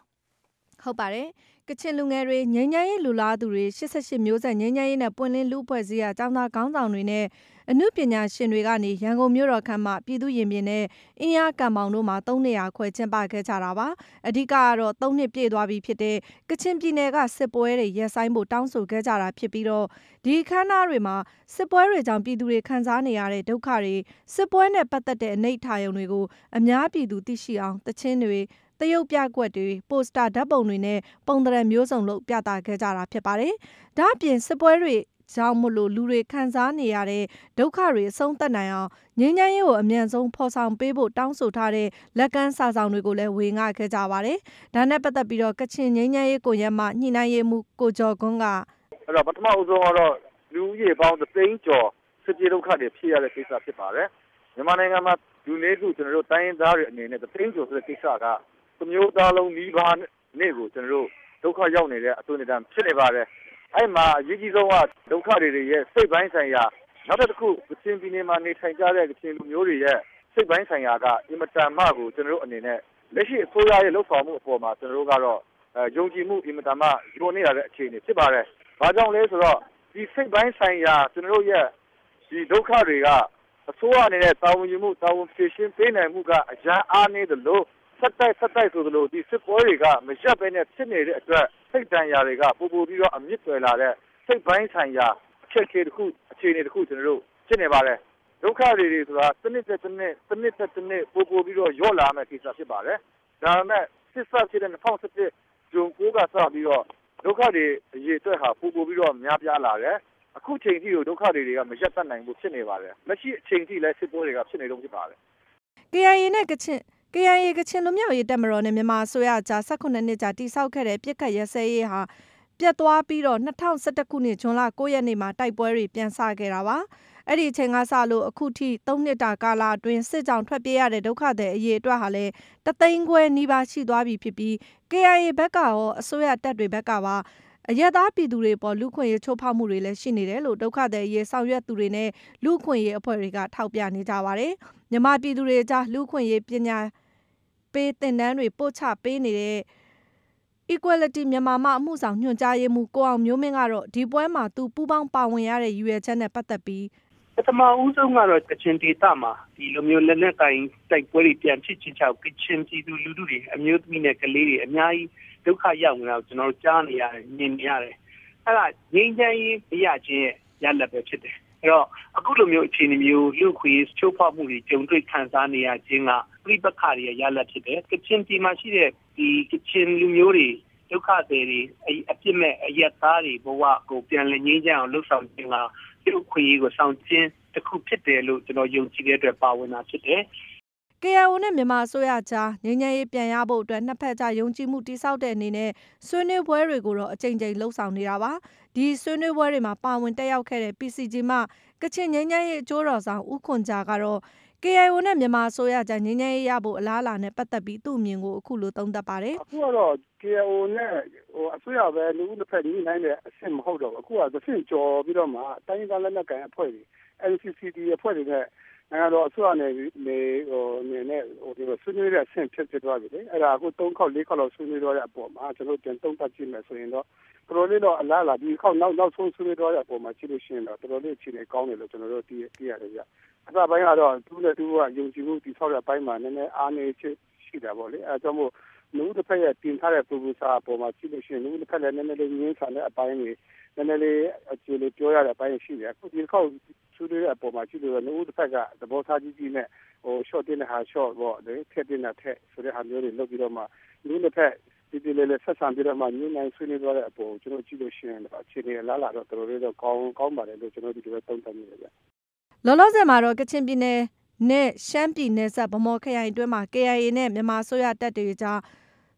ဟုတ်ပါတယ်ကချင်လူငယ်တွေငြိမ်းချမ်းရေးလူလားသူတွေ88မျိုးဆက်ငြိမ်းချမ်းရေးနဲ့ပွင့်လင်းလူအဖွဲ့အစည်းအကြောင်းသားခေါင်းဆောင်တွေနဲ့ အမှုပညာရှင်တွေကနေ ရန်ကုန်မြို့တော်ခမ်းမှာပြည်သူရင်ပြင်နဲ့ အင်းအားကံပေါင်တို့မှာ ၃ နေရာခွဲ ကျင်းပခဲ့ကြတာပါ အဓိကကတော့ ၃ နှစ်ပြည့်သွားပြီဖြစ်တဲ့ ကချင်ပြည်နယ်က စစ်ပွဲတွေ ရပ်ဆိုင်းဖို့ တောင်းဆိုခဲ့ကြတာဖြစ်ပြီးတော့ ဒီအခမ်းအနားတွေမှာ စစ်ပွဲတွေကြောင့် ပြည်သူတွေ ခံစားနေရတဲ့ ဒုက္ခတွေ စစ်ပွဲနဲ့ ပတ်သက်တဲ့ အနိဋ္ဌာယုံတွေကို အများပြည်သူ သိရှိအောင်တခြင်းတွေတရုတ်ပြကွက်တွေ ပိုစတာဓာတ်ပုံတွေနဲ့ ပုံသဏ္ဍာန်မျိုးစုံလို့ပြသခဲ့ကြတာ ဖြစ်ပါတယ်။ဒါ့အပြင် စစ်ပွဲတွေ ကြောင့်မလို့လူတွေခံစားနေရတဲ့ဒုက္ခတွေအဆုံးသတ်နိုင်အောင်ငြိမ်းချမ်းရေးကိုအမြန်ဆုံးဖော်ဆောင်ပေးဖို့တောင်းဆိုထားတဲ့လက်ကမ်းစာဆောင်တွေကိုလည်းဝေငှခဲ့ကြပါတယ်။ဒါနဲ့ပတ်သက်ပြီးတော့ကချင်ငြိမ်းချမ်းရေးကိုရက်မှညှိနှိုင်းရေးမှုကိုကျော်ကွန်းကအဲ့တော့ပထမအဆုံးကတော့လူဦးရေပေါင်းသိန်းကျော်စစ်ပြေဒုက္ခတွေဖြစ်ရတဲ့ကိစ္စဖြစ်ပါတယ်မြန်မာနိုင်ငံမှာလူနည်းစုကျွန်တော်တို့တိုင်းရင်းသားတွေအနေနဲ့သိန်းကျော်ဆိုတဲ့ကိစ္စကသမျိုးသားလုံးနှီးပါးနေ့ကိုကျွန်တော်တို့ဒုက္ခရောက်နေတဲ့အသွင်တန်းဖြစ်နေပါတယ် အဲ့မှာအရေးကြီးဆုံးကဒုက္ခတွေရဲ့စိတ်ပိုင်းဆိုင်ရာနောက်တစ်ခုကချင်ပြည်နယ်မှာနေထိုင်ကြတဲ့ကချင်လူမျိုးတွေရဲ့စိတ်ပိုင်းဆိုင်ရာကအင်မတန်မှကိုကျွန်တော်တို့အနေနဲ့လက်ရှိအစိုးရရဲ့လှုပ်ဆောင်မှုအပေါ်မှာကျွန်တော်တို့ကတော့အဲယုံကြည်မှုအင်မတန်မှယိုနေရတဲ့အခြေအနေဖြစ်ပါတယ်။ဘာကြောင့်လဲဆိုတော့ဒီစိတ်ပိုင်းဆိုင်ရာကျွန်တော်တို့ရဲ့ဒီဒုက္ခတွေကအစိုးရအနေနဲ့တာဝန်ယူမှုတာဝန်ဖြေရှင်းပေးနိုင်မှုကအရန်အားနေတယ်လို့ဆက်တိုက်ဆက်တိုက်ဆိုသလိုဒီစစ်ပွဲတွေကမရက်ပဲနဲ့ဖြစ်နေတဲ့အတွက် စိတ်တန်ရာတွေက ပို့ပို့ပြီးတော့ အမြင့်တွယ်လာတဲ့ စိတ်ပိုင်းဆိုင်ရာ အခက်အခဲတစ်ခု အခြေအနေတစ်ခု ကျွန်တော်တို့ ဖြစ်နေပါတယ် ဒုက္ခတွေတွေဆိုတာတစ်နှစ်တစ်နှစ်တစ်နှစ်တစ်နှစ် ပို့ပို့ပြီးတော့ရော့လာမယ့် ကိစ္စဖြစ်ပါတယ် ဒါပေမဲ့ စစ်ဆက်ဖြစ်တဲ့2017ဂျွန်9ကစပြီးတော့ ဒုက္ခတွေအရေးအတွက်ဟာ ပို့ပို့ပြီးတော့ များပြားလာတယ် အခုချိန်ထိကို ဒုက္ခတွေတွေက မရက်တတ်နိုင်ဘူး ဖြစ်နေပါတယ် လက်ရှိအချိန်ထိလည်း စစ်ပွဲတွေက ဖြစ်နေတော့ဖြစ်ပါတယ် KIA နဲ့ ကချင် KIA ကချင်လူမျိုးရေးတပ်မတော်နဲ့မြန်မာအစိုးရကြား18နှစ်ကြာတိစောက်ခဲ့တဲ့ပြစ်ခတ်ရစဲရေးဟာပြတ်သွားပြီးတော့2011ခုနှစ်ဇွန်လ9ရက်နေ့မှာတိုက်ပွဲတွေပြန်ဆခဲ့တာပါအဲ့ဒီအချိန်ကစလို့အခုထိ3နှစ်တာကာလအတွင်းစစ်ကြောင်ထွက်ပြေးရတဲ့ဒုက္ခသည်အရေးအတွက်ဟာလည်းတသိန်းခွဲနီးပါးရှိသွားပြီဖြစ်ပြီး KIA ဘက်ကရောအစိုးရတပ်တွေဘက်ကပါအရက်သားပြည်သူတွေပေါ်လူခွင့်ရေးချိုးဖောက်မှုတွေလည်းရှိနေတယ်လို့ဒုက္ခသည်ရေးဆောင်ရွက်သူတွေနဲ့လူခွင့်ရေးအဖွဲ့တွေကထောက်ပြနေကြပါတယ်။မြန်မာပြည်သူတွေကြားလူခွင့်ရေးပညာ ပေးသင်တန်းတွေပို့ချပေးနေတဲ့ Equality မြန်မာမှအမှုဆောင်ညွှန်ကြားရေးမှူးကိုအောင်မျိုးမင်းကတော့ဒီပွဲမှာသူပူးပေါင်းပါဝင်ရတဲ့ရည်ရွယ်ချက်နဲ့ပတ်သက်ပြီးပထမဦးဆုံးကတော့ကချင်ဒေသမှာဒီလိုမျိုးလက်နက်ကင်တိုက်ပွဲတွေပြန်ဖြစ်ချင်ချောက်ကချင်ပြည်သူလူထုတွေအမျိုးသမီးနဲ့ကလေးတွေအများကြီးဒုက္ခရောက်နေတာကိုကျွန်တော်တို့ကြားနေရတယ်မြင်နေရတယ်အဲ့ဒါငြိမ်းချမ်းရေးမရခြင်းရဲ့ရလဒ်ပဲဖြစ်တယ်အဲ့တော့အခုလိုမျိုးအခြေအနေမျိုးလူခွေချိုးဖောက်မှုတွေကြုံတွေ့ခံစားနေရခြင်းက ပြိပခါတွေရလဒ်ဖြစ်တယ်ကချင်ပြည်မှာရှိတဲ့ဒီကချင်လူမျိုးတွေဒုက္ခတွေတွေအပြစ်မဲ့အရက်သားတွေဘဝကိုပြန်လည်ငြိမ်းချမ်းအောင်လှုပ်ဆောင်ခြင်းကလူခွေကိုဆောင်ခြင်းတစ်ခုဖြစ်တယ်လို့ကျွန်တော်ယုံကြည်တဲ့အတွက်ပါဝင်တာဖြစ်တယ် KIO နဲ့မြန်မာအစိုးရကြားငြိမ်းချမ်းရေးပြန်ရဖို့အတွက်နှစ်ဖက်ကြားယုံကြည်မှုတိစောက်တဲ့အနေနဲ့ဆွေးနွေးပွဲတွေကိုတော့အကြိမ်ကြိမ်လှုပ်ဆောင်နေတာပါဒီဆွေးနွေးပွဲတွေမှာပါဝင်တက်ရောက်ခဲ့တဲ့ PCG မှ ကချင်ငြိမ်းချမ်းရေးအကျိုးတော်ဆောင် ဦးခွန်ကြာကတော့ KIO နဲ့ မြန်မာအစိုးရကြား ငြိမ်းချမ်းရေးရဖို့ အလားအလာနဲ့ ပတ်သက်ပြီး သူ့အမြင်ကို အခုလို သုံးသပ်ပါတယ် အခုကတော့ KIO နဲ့ဟိုအစိုးရပဲလူဦးတစ်ဖက် ညှိနှိုင်းတဲ့အဆင့်မဟုတ်တော့ဘူး အခုကသဖြင့်ကြော်ပြီးတော့မှ တိုင်းရင်းသားလက်နက်ကိုင်အဖွဲ့တွေ NCCT အဖွဲ့တွေနဲ့ နိုင်ငံတော်အစိုးရနဲ့နေဟိုနေနဲ့ဟိုဒီလိုဆွေးနွေးတဲ့အဆင့်ဖြစ်ဖြစ်သွားပြီလေ အဲ့ဒါ အခု ၃ ခေါက် ၄ ခေါက်လောက် ဆွေးနွေးတော့တဲ့အပေါ်မှာ ကျွန်တော်ပြန်သုံးသပ်ကြည့်မယ်ဆိုရင်တော့ တော်တော်လေးတော့အလားအလာဒီခေါက်နောက်နောက်ဆုံးဆွေးနွေးတော့တဲ့အပေါ်မှာကြည့်လို့ရှိရင်တော့တော်တော်လေးအခြေအနေကောင်းတယ်လို့ကျွန်တော်တို့သိသိရတယ်ဗျအစပိုင်းကတော့သူနဲ့သူကယုံကြည်မှုတိဆောက်တဲ့အပိုင်းမှာနည်းနည်းအားနည်းချက်ရှိတာပေါ့လေအဲဒါကြောင့်မို့လူတစ်ဖက်ရဲ့တင်ထားတဲ့ proposal အပေါ်မှာကြည့်လို့ရှိရင်လူတစ်ဖက်လည်းနည်းနည်းလေးငင်းဆန်တဲ့အပိုင်းတွေနည်းနည်းလေးအခြေအနေပြောရတဲ့အပိုင်းရှိတယ်အခုဒီခေါက်ဆွေးနွေးတဲ့အပေါ်မှာကြည့်လို့လူတစ်ဖက်ကသဘောထားကြီးကြီးနဲ့ဟို short တင်တဲ့ဟာ short ပေါ့လေထက်တင်တဲ့ထက်ဆိုတဲ့ဟာမျိုးတွေလုပ်ပြီးတော့မှလူတစ်ဖက် ဒီဒီလေးလေးဆက်ဆံပြီးတော့မှညှိနှိုင်းဆွေးနွေးသွားတဲ့အပေါ်ကျွန်တော်ကြည့်လို့ရှိရင်အခြေအနေလားလာတော့တော်တော်လေးတော့ကောင်းကောင်းပါတယ်လို့ကျွန်တော်ဒီလိုပဲသုံးသပ်မိတယ်ဗျလောလောဆယ်မှာတော့ကချင်ပြည်နယ်နဲ့ရှမ်းပြည်နယ်ဆက်ဗမော်ခရိုင်အတွင်းမှာ KIA နဲ့မြန်မာအစိုးရတပ်တွေကြား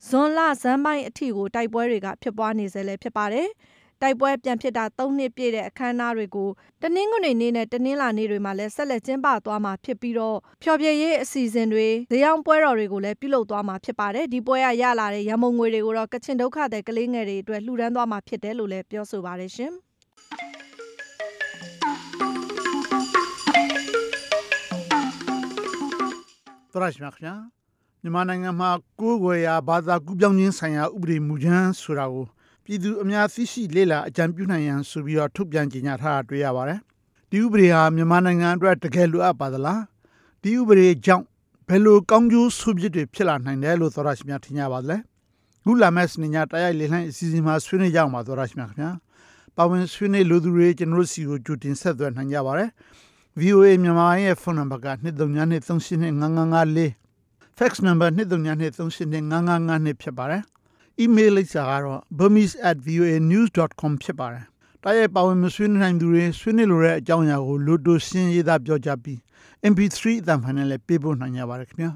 ဇွန်လဇန်းပိုင်းအထိကိုတိုက်ပွဲတွေကဖြစ်ပွားနေဆဲလည်းဖြစ်ပါတယ်။ တိုက်ပွဲပြန်ဖြစ်တာ ၃ နှစ်ပြည့်တဲ့ အခမ်းအနားတွေကို တနင်္ဂနွေနေ့နဲ့ တနင်္လာနေ့တွေမှာလည်း ဆက်လက်ကျင်းပသွားမှာဖြစ်ပြီးတော့ ဖျော်ဖြေရေးအစီအစဉ်တွေဇေယောင်းပွဲတော်တွေကိုလည်း ပြုလုပ်သွားမှာ ဖြစ်ပါတယ် ဒီပွဲရရလာတဲ့ရမုံငွေတွေကိုတော့ ကချင်ဒုက္ခတဲ့ကလေးငယ်တွေအတွက် လှူဒန်းသွားမှာ ဖြစ်တယ်လို့လည်း ပြောဆိုပါတယ်ရှင်သရရှိမြခင်ဗျာမြန်မာနိုင်ငံမှာ ကိုယ်ွယ်ရာ ဘာသာကူးပြောင်းခြင်းဆိုင်ရာ ဥပဒေမူကြမ်းဆိုတာကို ပြည်သူအများသိရှိလေ့လာအကြံပြုနိုင်ရန်ဆိုပြီးတော့ထုတ်ပြန်ကြေညာထားတာတွေ့ရပါတယ်ဒီဥပဒေဟာမြန်မာနိုင်ငံအတွက်တကယ်လိုအပ်ပါသလားဒီဥပဒေကြောင့်ဘယ်လိုကောင်းကျိုးဆိုးပြစ်တွေဖြစ်လာနိုင်တယ်လို့သရရှိမြထင်ကြပါသလဲခုလာမယ့်စနေညတိုက်ရိုက်လေလှိုင်းအစီအစဉ်မှာဆွေးနွေးကြအောင်ပါသရရှိမြခင်ဗျာပါဝင်ဆွေးနွေးလိုသူတွေကျွန်တော်တို့စီကိုကြိုတင်ဆက်သွယ်နိုင်ကြပါတယ် VOA မြန်မာရဲ့ဖုန်းနံပါတ်က2393895554 fax number 2393895555ဖြစ်ပါတယ် email လိပ်စာကတော့ burmese@voanews.com ဖြစ်ပါတယ်တားရဲ့ပါဝင်မဆွေးနွေးနိုင်သူတွေဆွေးနွေးလိုတဲ့အကြောင်းအရာကိုလိုတိုရှင်းရေးသားပြောကြပြီး MP3 အသံဖိုင်နဲ့လည်းပေးပို့နိုင်ကြပါတယ်ခင်ဗျာ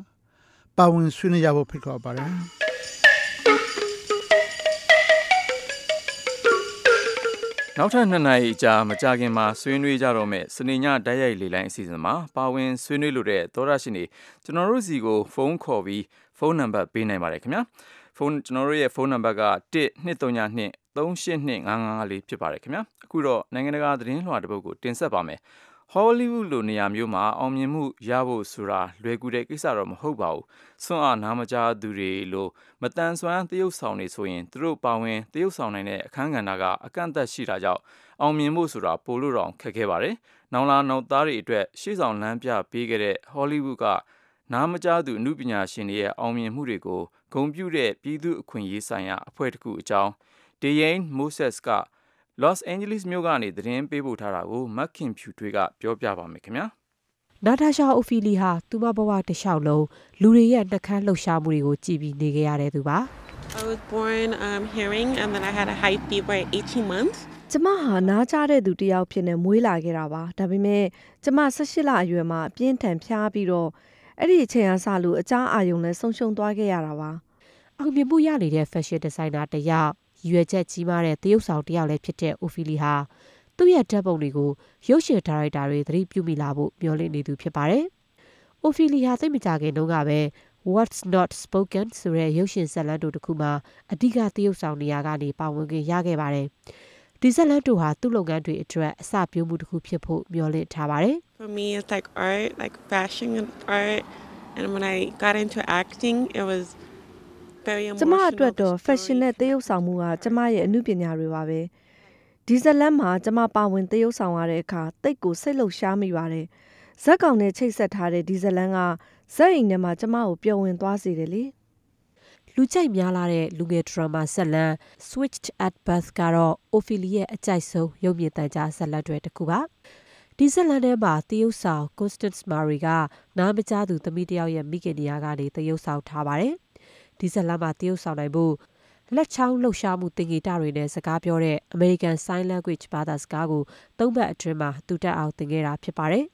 ပါဝင်ဆွေးနွေးကြဖို့ဖိတ်ခေါ်ပါတယ်နောက်ထပ်နှစ်နာရီကြာမကြခင်မှာဆွေးနွေးကြတော့မယ်စနေညတိုက်ရိုက်လေလိုင်းအစီအစဉ်မှာပါဝင်ဆွေးနွေးလို့တဲ့သောရရှိနေကျွန်တော်တို့စီကိုဖုန်းခေါ်ပြီးဖုန်းနံပါတ်ပေးနိုင်ပါတယ်ခင်ဗျာ ဖုန်းကျွန်တော်တို့ရဲ့ဖုန်းနံပါတ်က12392 3825554ဖြစ်ပါတယ်ခင်ဗျာအခုတော့နိုင်ငံတကာသတင်းလွှာတစ်ပုဒ်ကိုတင်ဆက်ပါမယ်ဟောလိဝုဒ်လိုနေရာမျိုးမှာအောင်မြင်မှုရဖို့ဆိုတာလွယ်ကူတဲ့ကိစ္စတော့မဟုတ်ပါဘူး။ဆွမ်းအားနားမကြားသူတွေလိုမတန်ဆွမ်းသရုပ်ဆောင်နေဆိုရင်သူတို့ပါဝင်သရုပ်ဆောင်နိုင်တဲ့အခန်းကဏ္ဍကအကန့်အသတ်ရှိတာကြောင့်အောင်မြင်ဖို့ဆိုတာပိုလို့တော့ခက်ခဲပါတယ်။နောင်လာနောက်သားတွေအတွက်ရှေ့ဆောင်လမ်းပြပေးခဲ့တဲ့ဟောလိဝုဒ်ကနားမကြားသူအမှုပညာရှင်တွေရဲ့အောင်မြင်မှုတွေကို ဂုဏ်ပြုတဲ့ပြည်သူအခွင့်အရေးဆိုင်ရာအဖွဲ့တစ်ခုအကြောင်းဒေယိန်မိုးဆက်စ်က Los Angeles မြို့ကနေသတင်းပေးပို့ထားတာကိုမက်ခင်ဖြူထွေးကပြောပြပါမယ်ခင်ဗျာနာတာရှာအိုဖီလီဟာသူမဘဝတစ်လျှောက်လုံးလူတွေရဲ့နှကန်းလှုပ်ရှားမှုတွေကိုကြည်ပြီးနေခဲ့ရတဲ့သူပါ I was born um, hearing and then I had a high fever at 18 months. ကျမဟာနားကြားတဲ့သူတစ်ယောက်ဖြစ်နေမွေးလာခဲ့တာပါဒါပေမဲ့ကျမ18လအရွယ်မှာအပြင်းထန်ဖျားပြီးတော့ အဲ့ဒီအချိန်အစလို့အကြားအာရုံနဲ့ဆုံးရှုံးသွားခဲ့ရတာပါအောင်မြင်မှုရနေတဲ့ fashion designer တစ်ယောက်ရွယ်ချက်ကြီးမားတဲ့သရုပ်ဆောင်တစ်ယောက်လည်းဖြစ်တဲ့အိုဖီလီဟာသူ့ရဲ့ဓာတ်ပုံတွေကိုရုပ်ရှင်ဒါရိုက်တာတွေသတိပြုမိလာဖို့မျှော်လင့်နေသူဖြစ်ပါတယ်။အိုဖီလီဟာသိပ်မကြခင်တုန်းကပဲ What's Not Spoken ဆိုတဲ့ရုပ်ရှင်ဇာတ်လမ်းတို့တစ်ခုမှာအဓိကသရုပ်ဆောင်နေရာကနေပါဝင်ခွင့်ရခဲ့ပါတယ်။ဒီဇာတ်လမ်းတို့ဟာသူ့လုပ်ငန်းတွေအတွက်အစပျိုးမှုတစ်ခုဖြစ်ဖို့မျှော်လင့်ထားပါတယ်။ For me, it's like art, like fashion and art. And when I got into acting, it was very ကျမ emotional. အတွက်တော့ fashion နဲ့သရုပ်ဆောင်မှုကကျမရဲ့အမှုပညာတွေပါပဲဒီဇတ်လန်မှာကျမပါဝင်သရုပ်ဆောင်ရတဲ့အခါတိတ်ကိုစိတ်လှုပ်ရှားမိပါတယ်ဇက်ကောင်နဲ့ချိတ်ဆက်ထားတဲ့ဒီဇတ်လန်ကဇက်အိမ်ထဲမှာကျမကိုပျော်ဝင်သွားစေတယ်လေလူကြိုက်များလာတဲ့လူငယ်ဒရမာဇာတ်လမ်း Switched at Birth ကတော့ Ophelia ရဲ့အကြိုက်ဆုံးရုပ်မြင်သံကြားဇာတ်လမ်းတွေတစ်ခုပါ ဒီဇာတ်လမ်းထဲမှာသရုပ်ဆောင် Constance Murray ကနားမကြားသူသမီးတစ်ယောက်ရဲ့မိခင်နေရာကနေသရုပ်ဆောင်ထားပါတယ်ဒီဇာတ်လမ်းမှာသရုပ်ဆောင်နိုင်ဖို့လက်ချောင်းလှုပ်ရှားမှုသင်္ကေတတွေနဲ့စကားပြောတဲ့ American Sign Language ဘာသာစကားကိုသုံးဘက်အတွင်းမှာတူတက်အောင်သင်ခဲ့တာဖြစ်ပါတယ်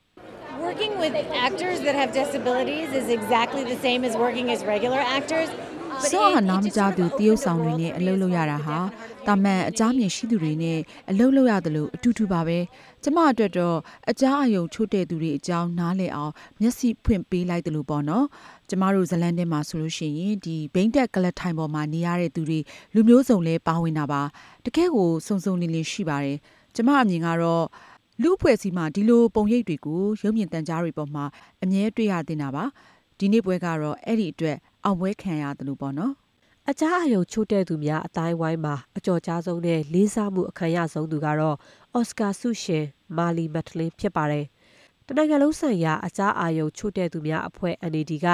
Working with actors that have disabilities is exactly the same as working as regular actors. But စော it- ဟာ it နားမ just ကြား sort သူ of တရုပ်ဆောင်တွေနဲ့အလုပ်လုပ်ရတာဟာတာမန်အကြမ်းမြင်ရှိသူတွေနဲ့အလုပ်လုပ်ရတယ်လို့အတူတူပါပဲကျမအတွက်တော့အကြအယုံချို့တဲ့သူတွေအကြောင်းနားလည်အောင်မျက်စိဖွင့်ပေးလိုက်တယ်လို့ပေါ့နော်ကျမတို့ဇလန်ထဲမှာဆိုလို့ရှိရင်ဒီဘိန်းတက်ကလတ်ထိုင်ပေါ်မှာနေရတဲ့သူတွေလူမျိုးစုံလဲပါဝင်တာပါတကယ်ကိုစုံစုံလင်လင်ရှိပါတယ်ကျမအမြင်ကတော့လူအဖွဲ့အစည်းမှာဒီလိုပုံရိပ်တွေကိုရုပ်မြင်သံကြားတွေပေါ်မှာအမြဲတွေ့ရတင်တာပါဒီနေ့ပွဲကတော့အဲ့ဒီအတွက် အောင်ပွဲခံရတယ်လို့ပေါ့နော်အကြအယုံချို့တဲ့သူများအတိုင်းဝိုင်းမှာအကျော်ကြားဆုံးနဲ့လေးစားမှုအခံရဆုံးသူကတော့အော်စကာဆုရှင်မာလီမက်ထလင်းဖြစ်ပါတယ်။တနိုင်ငံလုံးဆိုင်ရာအကြအာယုံချို့တဲ့သူများအဖွဲ့ NAD က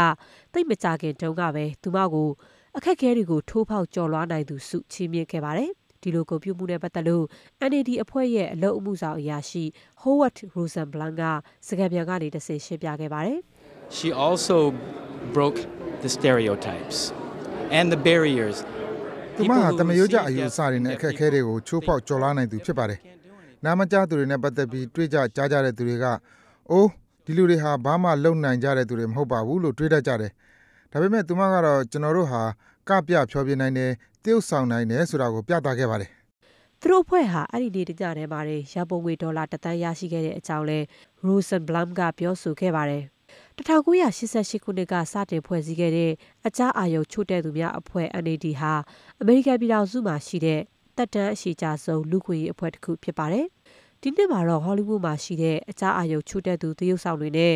တိတ်မကြခင်တုန်းကပဲသူမကိုအခက်အခဲတွေကိုထိုးဖောက်ကျော်လွှားနိုင်သူစုချီးမြှင့်ခဲ့ပါတယ်။ဒီလိုကွန်ပျူတာမှုနဲ့ပတ်သက်လို့ NAD အဖွဲ့ရဲ့အလုပ်အမှုဆောင်အရာရှိ Howard Rosenblanc ကစကားပြန်ကနေတဆင့်ရှင်းပြခဲ့ပါတယ်။ She also broke the stereotypes and the barriers. သူမဟာတမယိုးကြအယူအဆတွေနဲ့အခက်အခဲတွေကိုချိုးဖောက်ကျော်လွှားနိုင်သူဖြစ်ပါတယ်။နာမကြားသူတွေနဲ့ပတ်သက်ပြီးတွေးကြကြားကြတဲ့သူတွေကအိုးဒီလူတွေဟာဘာမှလုံနိုင်ကြတဲ့သူတွေမဟုတ်ပါဘူးလို့တွေးတတ်ကြတယ်။ဒါပေမဲ့သူမကတော့ကျွန်တော်တို့ဟာကပြဖြောပြနိုင်တယ်တရုပ်ဆောင်နိုင်တယ်ဆိုတာကိုပြသခဲ့ပါတယ်သူတို့အဖွဲ့ဟာအဲ့ဒီနေ့တညထဲမှာတင်ရပုံငွေဒေါ်လာတသန်းရရှိခဲ့တဲ့အကြောင်းလဲ Rosenblum ကပြောဆိုခဲ့ပါတယ်။ 1988ခုနှစ်ကစတင်ဖွဲ့စည်းခဲ့တဲ့ အကြအာယုံချို့တဲ့သူများအဖွဲ့ NAD ဟာ အမေရိကန်ပြည်ထောင်စုမှာရှိတဲ့တက်တန်းအရှိကြဆုံး လူခွေရေးအဖွဲ့တစ်ခု ဖြစ်ပါတယ်။ဒီနှစ်မှာတော့ ဟောလိဝုဒ်မှာရှိတဲ့ အကြအာယုံချို့တဲ့သူ သရုပ်ဆောင်တွေနဲ့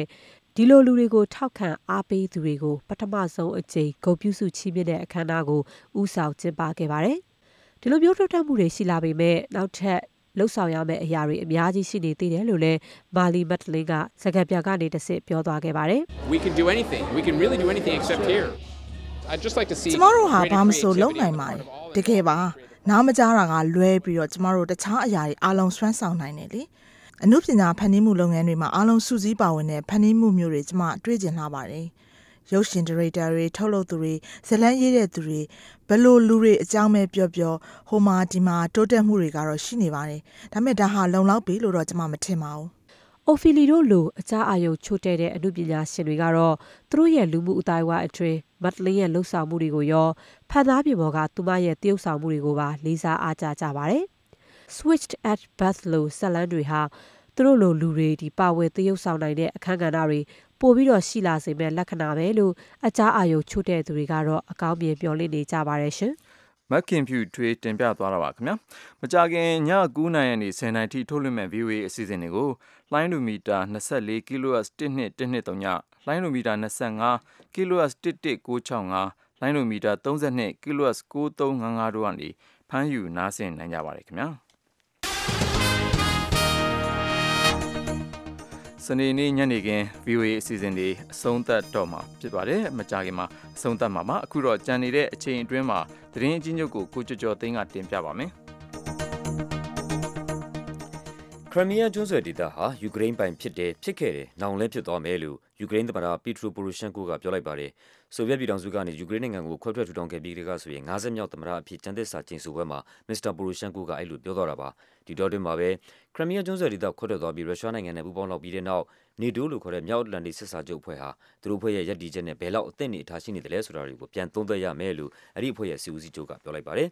ဒီလိုလူတွေကို ထောက်ခံအားပေးသူတွေကို ပထမဆုံးအကြိမ် ဂုဏ်ပြုစုချီးမြှင့်တဲ့ အခမ်းအနားကိုဥဆောင်ကျင်းပခဲ့ပါတယ်။ဒီလိုမျိုး တိုးတက်မှုတွေ ရှိလာပေမဲ့ နောက်ထပ် လှုပ်ဆောင်ရမယ့်အရာတွေအများကြီးရှိနေသေးတယ်လို့လည်းမာလီမတ်လင်းကစကားပြကနေတစ်စစ်ပြောသွားခဲ့ပါတယ် We can do anything. We can really do anything except here. I'd just like to see ကျမတို့ဟာ greater ဘာမဆို creativity လုပ်နိုင်ပါတယ်တကယ်ပါနားမကြားတာကလွဲပြီးတော့ကျမတို့တခြားအရာတွေအားလုံးစွမ်းဆောင်နိုင်တယ်လေအမှုပညာဖန်တီးမှုလုပ်ငန်းတွေမှာအားလုံးစုစည်းပါဝင်တဲ့ဖန်တီးမှုမျိုးတွေကျမတွေ့ကျင်လာပါတယ် ရုပ်ရှင်ဒါရိုက်တာတွေထုတ်လုပ်သူတွေဇတ်လန်းရေးတဲ့သူတွေဘယ်လိုလူတွေအကြောင်းပဲပြောပြောဟိုမှာဒီမှာတိုးတက်မှုတွေကတော့ရှိနေပါတယ်ဒါပေမဲ့ဒါဟာလုံလောက်ပြီလို့တော့ကျမမထင်ပါဘူး။အိုဖီလီတို့လိုအကြအာယုံချို့တဲ့တဲ့အမှုပညာရှင်တွေကတော့သူတို့ရဲ့လူမှုအတိုင်းအဝိုင်းအတွင်းမတ်လင်းရဲ့လှုပ်ဆောင်မှုတွေကိုရောဖန်သားပြင်ပေါ်ကသူမရဲ့တရုပ်ဆောင်မှုတွေကိုပါလေးစားအားကြကြပါတယ်။ Switched at Birth လို့ဇက်လန်းတွေဟာသူတို့လိုလူတွေဒီပါဝယ်တရုပ်ဆောင်နိုင်တဲ့အခန်းကဏ္ဍတွေ ပို့ပြီးတော့ရှိလာစေမဲ့လက္ခဏာပဲလို့အကြအာယုံချို့တဲ့သူတွေကတော့အကောင်းမြင်ပြောလင့်နေကြပါတယ်ရှင်။မက်ခင်ဖြူထွေးတင်ပြသွားတာပါခင်ဗျာမကြခင်ည9:00နာရီနေ10:00နာရီထိထုတ်လွှင့်မဲ့ VOA အစီအစဉ်တွေကိုလိုင်းလူမီတာ24 kHz 1213ညလိုင်းလူမီတာ25 kHz 11965လိုင်းလူမီတာ32 kHz 9355တို့ကနေဖမ်းယူနားဆင်နိုင်ကြပါတယ်ခင်ဗျာ စနေနေ့ညနေခင်း VOA အစီအစဉ်တွေအဆုံးသတ်တော့မှာဖြစ်ပါတယ်မကြခင်မှာအဆုံးသတ်မှာပါအခုတော့ကြံနေတဲ့အချိန်အတွင်းမှာသတင်းအချင်းချုပ်ကိုကိုကျော်ကျော်သိန်းကတင်ပြပါမယ် ခရမီးယားကျွန်းဆွယ်ဒေသဟာယူကရိန်းပိုင်ဖြစ်တယ်ဖြစ်ခဲ့တယ်နောင်လည်းဖြစ်သွားမယ်လို့ယူကရိန်းသမ္မတပီထရိုပိုရိုရှန်ကိုကပြောလိုက်ပါတယ်ဆိုဗီယက်ပြည်ထောင်စုကနေယူကရိန်းနိုင်ငံကိုခွဲထွက်ထူထောင်ခဲ့ပြီးတဲ့ကဆိုရင်50မြောက်သမ္မတအဖြစ်ကျန်းသစ္စာကျင်းစုပွဲမှာမစ္စတာပိုရိုရှန်ကိုကအဲ့လိုပြောသွားတာပါဒီတော့တွင်မှာပဲခရမီးယားကျွန်းဆွယ်ဒေသခွဲထွက်သွားပြီးရုရှားနိုင်ငံနဲ့ပူးပေါင်းလောက်ပြီးတဲ့နောက်နေတိုးလို့ခေါ်တဲ့မြောက်အတ္တလန်တိစစ်စာချုပ်အဖွဲ့ဟာသူတို့အဖွဲ့ရဲ့ရည်တည်ချက်နဲ့ဘယ်လောက်အသင့်နေအထားရှိနေတယ်လဲဆိုတာတွေကိုပြန်သုံးသပ်ရမယ်လို့အဲ့ဒီအဖွဲ့ရဲ့စီဦးစီးချုပ်ကပြောလိုက်ပါတယ်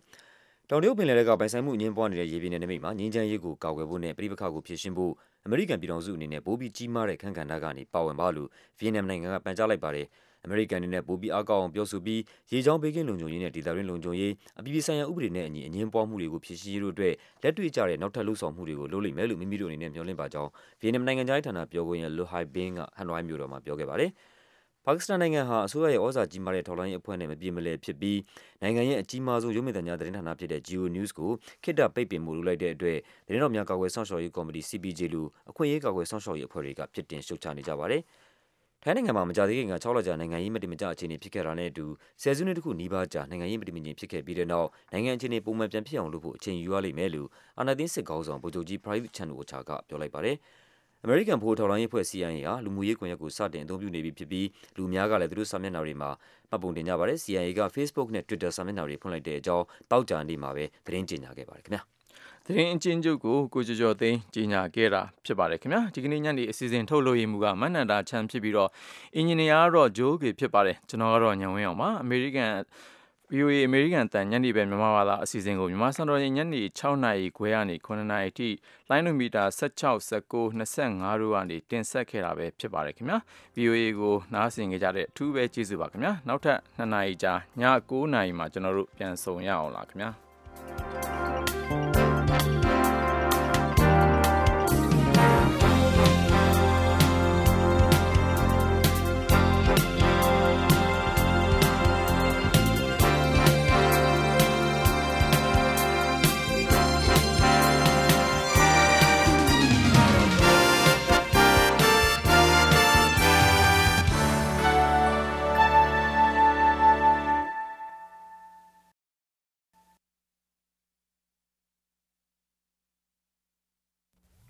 တောင်တရုတ်ပင်လယ်ကပိုင်ဆိုင်မှုအငင်းပွားနေတဲ့ရေပြင်နယ်နိမိတ်မှာငင်းချမ်းရေးကိုကာကွယ်ဖို့နဲ့ပြည်ပခါကိုဖြည့်ရှင်းဖို့အမေရိကန်ပြည်ထောင်စုအနေနဲ့ပိုပြီးကြီးမားတဲ့ခန့်ကဏ္ဍကနေပါဝင်ပါလို့ဗီယက်နမ်နိုင်ငံကပန်ကြားလိုက်ပါတယ်အမေရိကန်အနေနဲ့ပိုပြီးအားကောင်းအောင်ပြောဆိုပြီးရေချောင်းဘေးကင်းလုံခြုံရေးနဲ့ဒေသတွင်းလုံခြုံရေးအပြည်ပြည်ဆိုင်ရာဥပဒေနဲ့အညီအငင်းပွားမှုတွေကိုဖြည့်ဆည်းရေးတို့အတွက်လက်တွေ့ကျတဲ့နောက်ထပ်လှုပ်ဆောင်မှုတွေကိုလုပ်လိမ့်မယ်လို့မိမိတို့အနေနဲ့မျှော်လင့်ပါကြောင်းဗီယက်နမ်နိုင်ငံသားဌာနပြောခွင့်ရလူဟိုင်ဘင်းကဟန်နွိုင်းမြို့တော်မှာပြောခဲ့ပါတယ် ပါကစ္စတန်နိုင်ငံဟာအစိုးရရဲ့ဩဇာကြီးမားတဲ့ထောက်လှမ်းရေးအဖွဲ့နဲ့မပြေမလည်ဖြစ်ပြီးနိုင်ငံရဲ့အကြီးမားဆုံးရုပ်မြင်သံကြားသတင်းဌာနဖြစ်တဲ့ Geo News ကိုခေတ္တပိတ်ပင်မှုလုပ်လိုက်တဲ့အတွက်သတင်းတော်များကာကွယ်စောင့်ရှောက်ရေးကော်မတီ CPJ လို့အခွင့်အရေးကာကွယ်စောင့်ရှောက်ရေးအဖွဲ့တွေကပြစ်တင်ရှုတ်ချနေကြပါတယ်။ထိုင်းနိုင်ငံမှာမကြာသေးခင်က6လကြာနိုင်ငံရေးမတည်မကျအခြေအနေဖြစ်ခဲ့တာနဲ့အတူဆယ်စုနှစ်တခုနီးပါးကြာနိုင်ငံရေးမတည်မငြိမ်ဖြစ်ခဲ့ပြီးတဲ့နောက်နိုင်ငံအခြေအနေပုံမှန်ပြန်ဖြစ်အောင်လုပ်ဖို့အချိန်ယူရလိမ့်မယ်လို့အာဏာသိမ်းစစ်ကောင်ဆောင်ဗိုလ်ချုပ်ကြီး Prayut Chan-o-cha ကပြောလိုက်ပါတယ်။ အမေရိကန်ဗဟိုထောက်လှမ်းရေးအဖွဲ့ CIA ဟာ လူမှုရေးကွန်ရက်ကို စတင်အသုံးပြုနေပြီဖြစ်ပြီး လူအများကလည်း သူတို့စာမျက်နှာတွေမှာ မှတ်ပုံတင်ကြပါတယ် CIA က Facebook နဲ့ Twitter စာမျက်နှာတွေ ဖွင့်လိုက်တဲ့အကြောင်းတောက်ကြနေ့မှာပဲ သတင်းကြေညာခဲ့ပါတယ်ခင်ဗျာ သတင်းအချင်းချုပ်ကို ကိုကျော်ကျော်သိန်း ကြီးညာခဲ့တာဖြစ်ပါတယ်ခင်ဗျာ ဒီကနေ့ညနေ အစီအစဉ်ထုတ်လို့ရမှုကမန္နန္တာချမ်းဖြစ်ပြီးတော့ အင်ဂျင်နီယာကတော့ဂျိုးကေဖြစ်ပါတယ် ကျွန်တော်ကတော့ညံဝင်းအောင်ပါ အမေရိကန် VOA အမေရိကန်တန်ညနေပဲမြန်မာဘာသာအစီအစဉ်ကိုမြန်မာစံတော်ချိန်ညနေ6နာရီခွဲကနေ9နာရီထိလိုင်းနိုမီတာ16 19 25တို့ကနေတင်ဆက်ခဲ့တာပဲဖြစ်ပါတယ်ခင်ဗျာ VOA ကိုနားဆင်ကြကြတဲ့အထူးပဲကျေးဇူးပါခင်ဗျာနောက်ထပ်2နာရီကြာည9နာရီမှာကျွန်တော်တို့ပြန်ဆုံရအောင်လားခင်ဗျာ